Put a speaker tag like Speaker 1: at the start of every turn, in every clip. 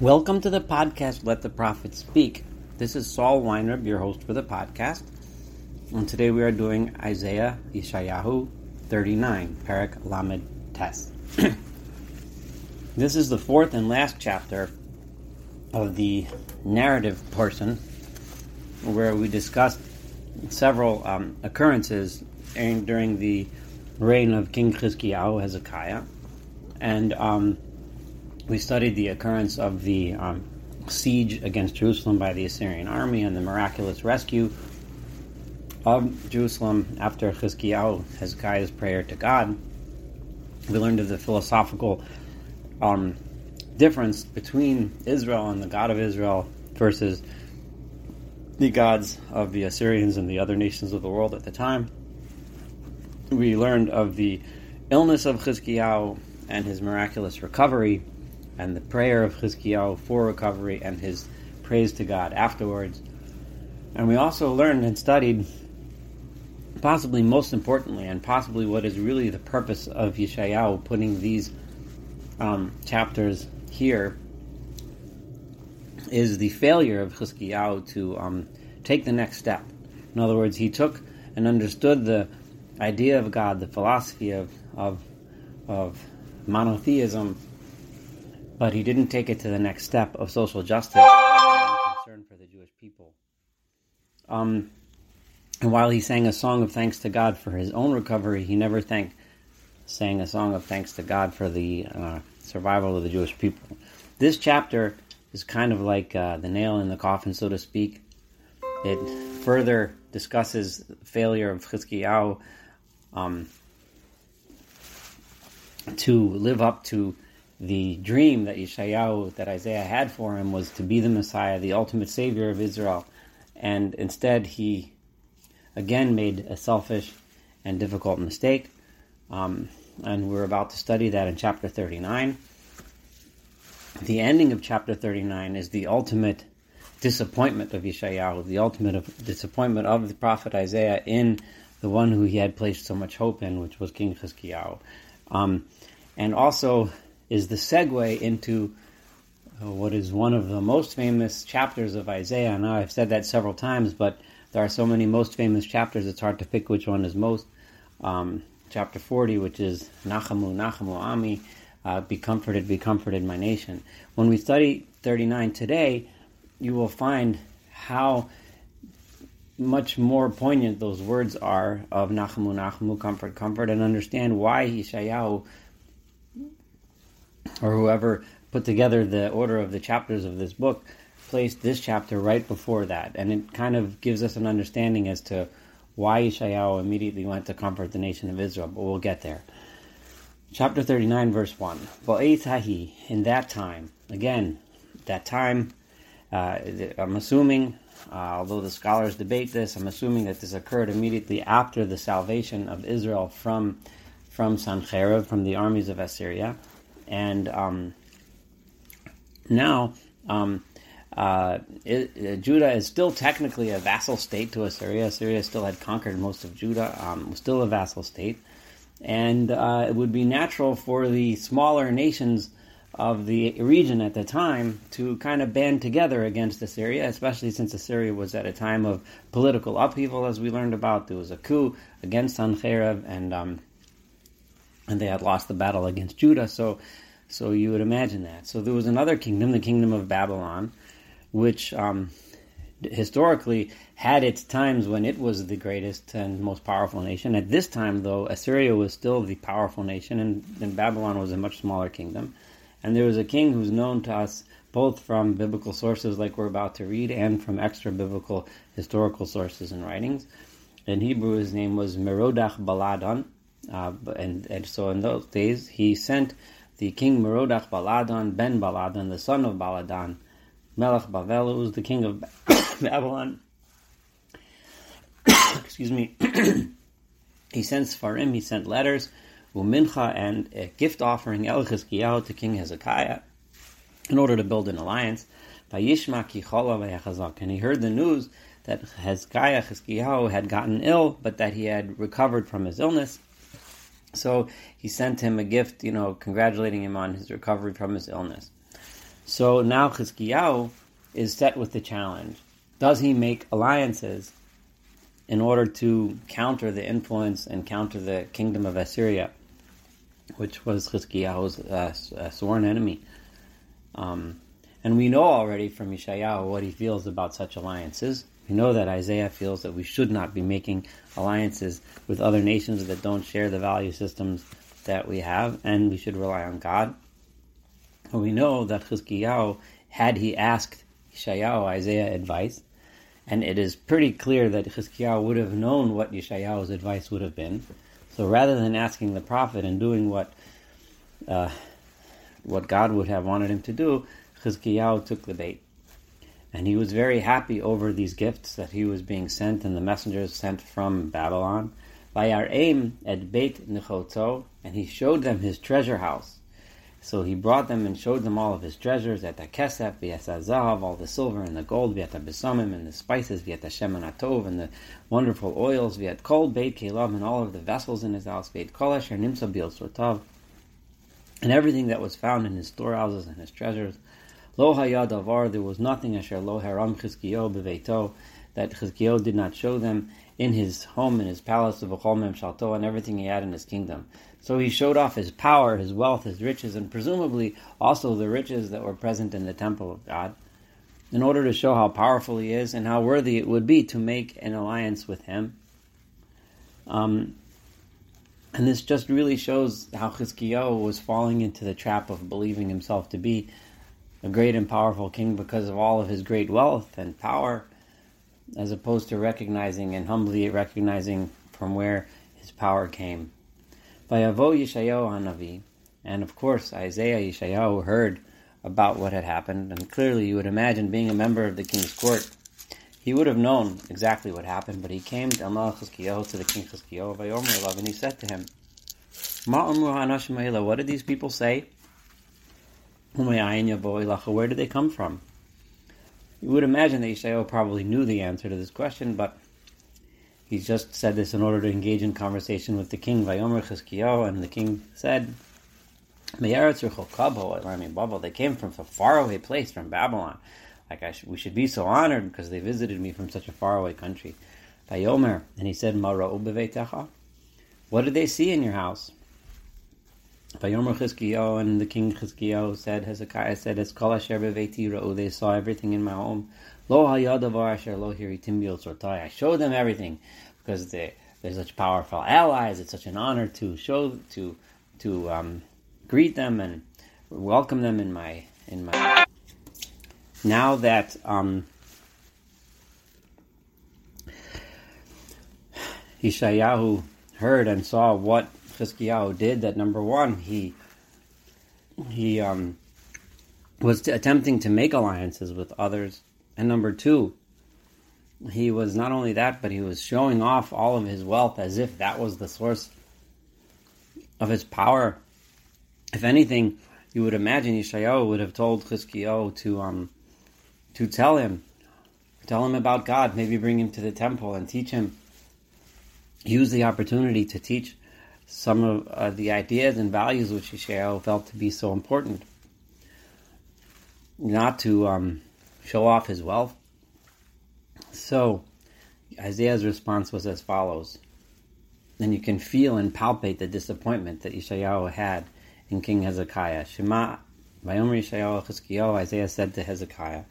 Speaker 1: Welcome to the podcast Let the Prophet Speak. This is Saul Weinreb, your host for the podcast. And today we are doing Isaiah Yeshayahu 39, Parak Lamed Tes. this is the fourth and last chapter of the narrative portion where we discussed several um, occurrences during the reign of King Chizkiyahu Hezekiah. And um, we studied the occurrence of the um, siege against Jerusalem by the Assyrian army and the miraculous rescue of Jerusalem after Chizkiyahu, Hezekiah's prayer to God. We learned of the philosophical um, difference between Israel and the God of Israel versus the gods of the Assyrians and the other nations of the world at the time. We learned of the illness of Chizkiyahu and his miraculous recovery and the prayer of Chizkiyahu for recovery and his praise to God afterwards. And we also learned and studied, possibly most importantly, and possibly what is really the purpose of Yeshayahu putting these um, chapters here, is the failure of Chizkiyahu to um, take the next step. In other words, he took and understood the idea of God, the philosophy of, of, of monotheism, but he didn't take it to the next step of social justice and concern for the Jewish people. Um, and while he sang a song of thanks to God for his own recovery, he never thanked, sang a song of thanks to God for the uh, survival of the Jewish people. This chapter is kind of like uh, the nail in the coffin, so to speak. It further discusses failure of Chizkiyahu um, to live up to the dream that Yeshayahu, that Isaiah had for him, was to be the Messiah, the ultimate Savior of Israel. And instead, he again made a selfish and difficult mistake. Um, and we're about to study that in chapter 39. The ending of chapter 39 is the ultimate disappointment of Yeshayahu, the ultimate of disappointment of the prophet Isaiah in the one who he had placed so much hope in, which was King Chizkiyahu. Um, and also is the segue into uh, what is one of the most famous chapters of Isaiah. Now, I've said that several times, but there are so many most famous chapters, it's hard to pick which one is most. Um, chapter 40, which is Nachamu, Nachamu Ami, uh, be comforted, be comforted, my nation. When we study 39 today, you will find how much more poignant those words are of Nachamu, Nachamu, comfort, comfort, and understand why Yeshayahu or whoever put together the order of the chapters of this book placed this chapter right before that. And it kind of gives us an understanding as to why Yeshayahu immediately went to comfort the nation of Israel, but we'll get there. Chapter 39, verse 1. Hahi, in that time, again, that time, uh, I'm assuming, uh, although the scholars debate this, I'm assuming that this occurred immediately after the salvation of Israel from, from Sancherib, from the armies of Assyria and um, now um, uh, it, uh, Judah is still technically a vassal state to Assyria. Assyria still had conquered most of Judah, um, was still a vassal state, and uh, it would be natural for the smaller nations of the region at the time to kind of band together against Assyria, especially since Assyria was at a time of political upheaval, as we learned about. There was a coup against Sancherib, and um, and they had lost the battle against Judah. So, so you would imagine that. So there was another kingdom, the kingdom of Babylon, which um, historically had its times when it was the greatest and most powerful nation. At this time, though, Assyria was still the powerful nation, and, and Babylon was a much smaller kingdom. And there was a king who's known to us both from biblical sources, like we're about to read, and from extra biblical historical sources and writings. In Hebrew, his name was Merodach Baladan uh, and, and so in those days, he sent the king Merodach Baladan, Ben Baladan, the son of Baladan, Melech Bavel, who was the king of Babylon. Excuse me. he sent Sfarim, he sent letters, Umincha, and a gift offering El Chizkiyahu to King Hezekiah in order to build an alliance. And he heard the news that Hezekiah, Chizkiyahu, had gotten ill, but that he had recovered from his illness. So he sent him a gift, you know, congratulating him on his recovery from his illness. So now Chizkiyahu is set with the challenge. Does he make alliances in order to counter the influence and counter the kingdom of Assyria, which was Chizkiyahu's uh, sworn enemy? Um, and we know already from Yeshayahu what he feels about such alliances. We know that Isaiah feels that we should not be making alliances with other nations that don't share the value systems that we have, and we should rely on God. We know that Chizkiyahu, had he asked Yeshayahu Isaiah advice, and it is pretty clear that Chizkiyahu would have known what Yeshayahu's advice would have been. So rather than asking the prophet and doing what uh, what God would have wanted him to do, Chizkiyahu took the bait. And he was very happy over these gifts that he was being sent and the messengers sent from Babylon. By our aim at Beit Nechoto, and he showed them his treasure house. So he brought them and showed them all of his treasures, at the kesef, zahav, all the silver and the gold, viat besamim and the spices, viat shemen atov and the wonderful oils, viat kol beit kelam and all of the vessels in his house, viat kol and nimsa bil sortav, and everything that was found in his storehouses and his treasures. Lo hayad avar, there was nothing asher lo haram chizkiyo beveito, that Chizkiyo did not show them in his home, in his palace of Achol Mem Shalto, and everything he had in his kingdom. So he showed off his power, his wealth, his riches, and presumably also the riches that were present in the temple of God, in order to show how powerful he is and how worthy it would be to make an alliance with him. Um, and this just really shows how Chizkiyahu was falling into the trap of believing himself to be a great and powerful king because of all of his great wealth and power, as opposed to recognizing and humbly recognizing from where his power came. Vayavo Yeshayahu Hanavi, and of course Isaiah Yeshayahu heard about what had happened, and clearly you would imagine being a member of the king's court, he would have known exactly what happened, but he came to Amal Chizkiyahu, to the king Chizkiyahu, and he said to him, What did these people say? Where did they come from? You would imagine that Yeshayahu probably knew the answer to this question, but he just said this in order to engage in conversation with the king, Vayomer Chizkiyahu, and the king said, They came from a faraway place, from Babylon. Like sh- we should be so honored because they visited me from such a faraway country. Vayomer, and he said, What did they see in your house? Vayomer Chizkiyahu and the king Chizkiyahu said, Hezekiah said, "As kol asher ra'u." They saw everything in my home. Lo hayadavar asher lo hiritim sortai. I showed them everything because they they're such powerful allies. It's such an honor to show to to um, greet them and welcome them in my in my. Now that um, Yeshayahu heard and saw what Chizkiyahu did that number one, he he um, was attempting to make alliances with others, and number two, he was not only that, but he was showing off all of his wealth as if that was the source of his power. If anything, you would imagine Yeshayahu would have told Chizkiyahu to um, to tell him, tell him about God, maybe bring him to the temple and teach him. Use the opportunity to teach some of uh, the ideas and values which Yeshayahu felt to be so important. Not to um, show off his wealth. So, Isaiah's response was as follows. And you can feel and palpate the disappointment that Yeshayahu had in King Hezekiah. Shema, Vayomer Yeshayahu Chizkiyahu, Isaiah said to Hezekiah,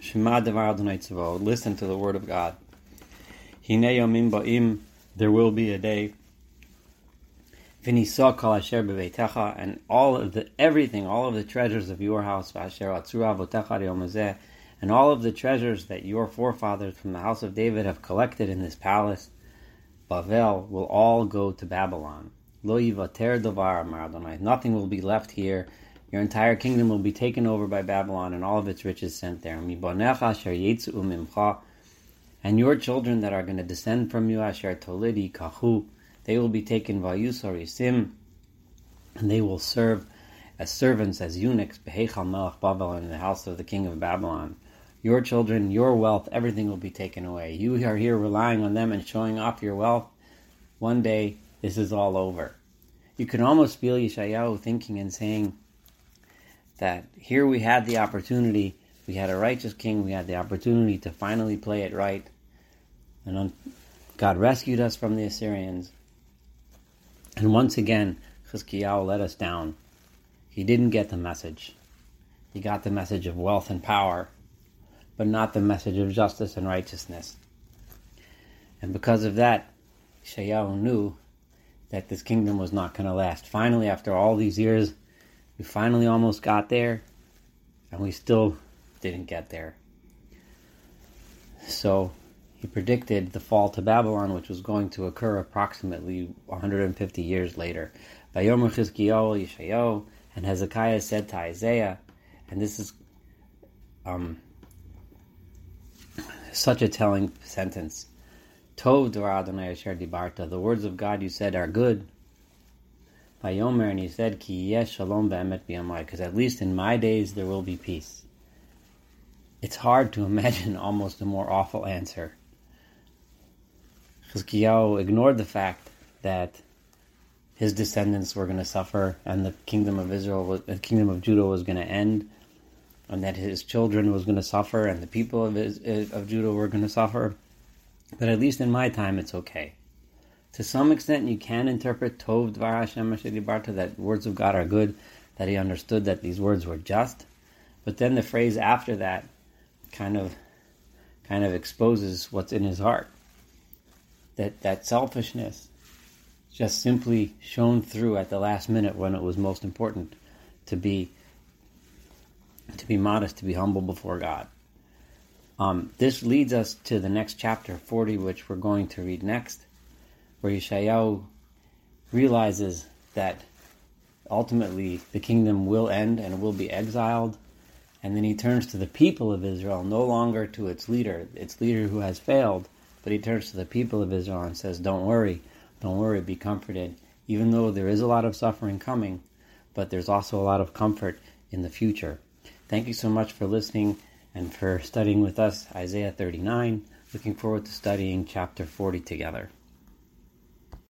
Speaker 1: Shema Devar Adonai Tzavot, listen to the word of God. Hine Yomim Ba'im, there will be a day and all of the everything, all of the treasures of your house, and all of the treasures that your forefathers from the house of David have collected in this palace, Bavel, will all go to Babylon. Nothing will be left here. Your entire kingdom will be taken over by Babylon, and all of its riches sent there. And your children that are going to descend from you, asher tolidi kahu, they will be taken vayusarisim, and they will serve as servants, as eunuchs, behechal melech Babylon, in the house of the king of Babylon. Your children, your wealth, everything will be taken away. You are here relying on them and showing off your wealth. One day, this is all over. You can almost feel Yeshayahu thinking and saying that here we had the opportunity, we had a righteous king, we had the opportunity to finally play it right, and God rescued us from the Assyrians. And once again, Chizkiyahu let us down. He didn't get the message. He got the message of wealth and power, but not the message of justice and righteousness. And because of that, Yeshayahu knew that this kingdom was not going to last. Finally, after all these years, we finally almost got there, and we still didn't get there. So he predicted the fall to Babylon, which was going to occur approximately 150 years later. Vayomer Chizkiyahu, Yeshayahu, and Hezekiah said to Isaiah, and this is um, such a telling sentence. Tov Dibarta. The words of God you said are good. Vayomer, and he said, Ki yesh shalom be'emet because at least in my days there will be peace. It's hard to imagine almost a more awful answer. Chizkiyahu ignored the fact that his descendants were going to suffer, and the kingdom of Israel, the kingdom of Judah, was going to end, and that his children was going to suffer, and the people of uh, of Judah were going to suffer. But at least in my time, it's okay. To some extent, you can interpret Tov Dvar Hashem Barta that words of God are good, that he understood that these words were just. But then the phrase after that kind of kind of exposes what's in his heart. That that selfishness just simply shone through at the last minute when it was most important to be to be modest, to be humble before God. Um, this leads us to the next chapter, 40, which we're going to read next where Yeshayahu realizes that ultimately the kingdom will end and will be exiled. And then he turns to the people of Israel, no longer to its leader, its leader who has failed, but he turns to the people of Israel and says, Don't worry, don't worry, be comforted. Even though there is a lot of suffering coming, but there's also a lot of comfort in the future. Thank you so much for listening and for studying with us Isaiah 39. Looking forward to studying chapter 40 together.